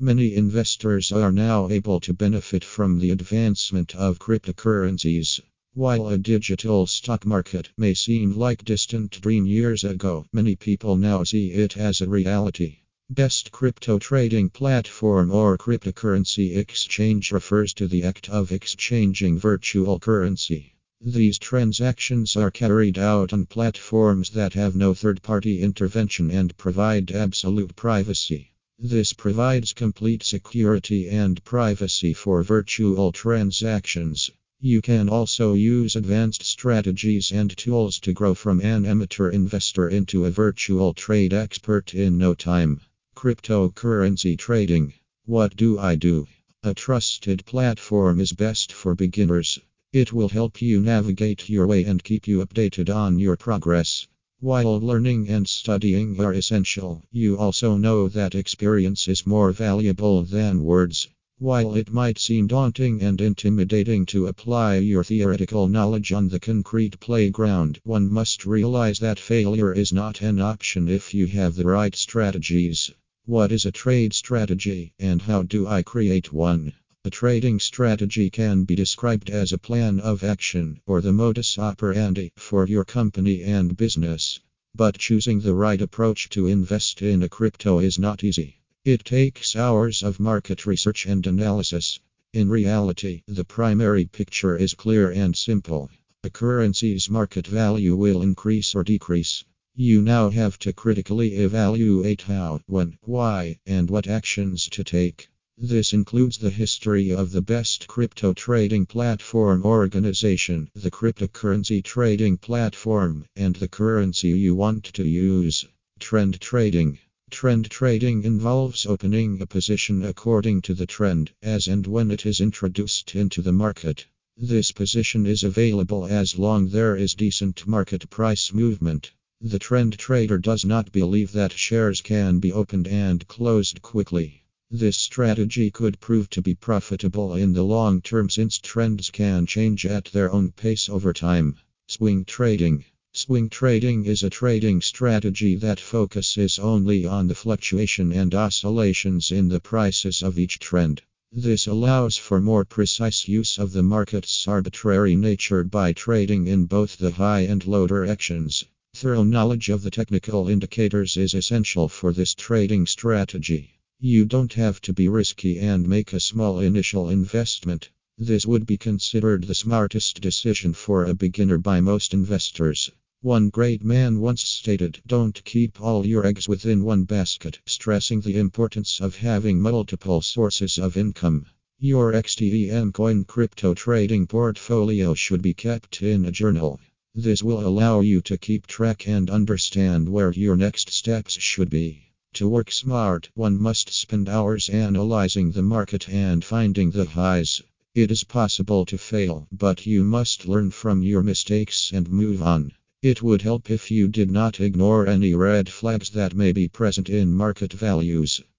Many investors are now able to benefit from the advancement of cryptocurrencies. While a digital stock market may seem like distant dream years ago, many people now see it as a reality. Best crypto trading platform or cryptocurrency exchange refers to the act of exchanging virtual currency. These transactions are carried out on platforms that have no third party intervention and provide absolute privacy. This provides complete security and privacy for virtual transactions. You can also use advanced strategies and tools to grow from an amateur investor into a virtual trade expert in no time. Cryptocurrency trading. What do I do? A trusted platform is best for beginners. It will help you navigate your way and keep you updated on your progress. While learning and studying are essential, you also know that experience is more valuable than words. While it might seem daunting and intimidating to apply your theoretical knowledge on the concrete playground, one must realize that failure is not an option if you have the right strategies. What is a trade strategy, and how do I create one? A trading strategy can be described as a plan of action or the modus operandi for your company and business. But choosing the right approach to invest in a crypto is not easy. It takes hours of market research and analysis. In reality, the primary picture is clear and simple. A currency's market value will increase or decrease. You now have to critically evaluate how, when, why, and what actions to take. This includes the history of the best crypto trading platform organization, the cryptocurrency trading platform, and the currency you want to use. Trend trading. Trend trading involves opening a position according to the trend, as and when it is introduced into the market. This position is available as long there is decent market price movement. The trend trader does not believe that shares can be opened and closed quickly. This strategy could prove to be profitable in the long term since trends can change at their own pace over time. Swing trading. Swing trading is a trading strategy that focuses only on the fluctuation and oscillations in the prices of each trend. This allows for more precise use of the market's arbitrary nature by trading in both the high and low directions. Thorough knowledge of the technical indicators is essential for this trading strategy. You don't have to be risky and make a small initial investment. This would be considered the smartest decision for a beginner by most investors. One great man once stated, Don't keep all your eggs within one basket, stressing the importance of having multiple sources of income. Your XTEM coin crypto trading portfolio should be kept in a journal. This will allow you to keep track and understand where your next steps should be. To work smart, one must spend hours analyzing the market and finding the highs. It is possible to fail, but you must learn from your mistakes and move on. It would help if you did not ignore any red flags that may be present in market values.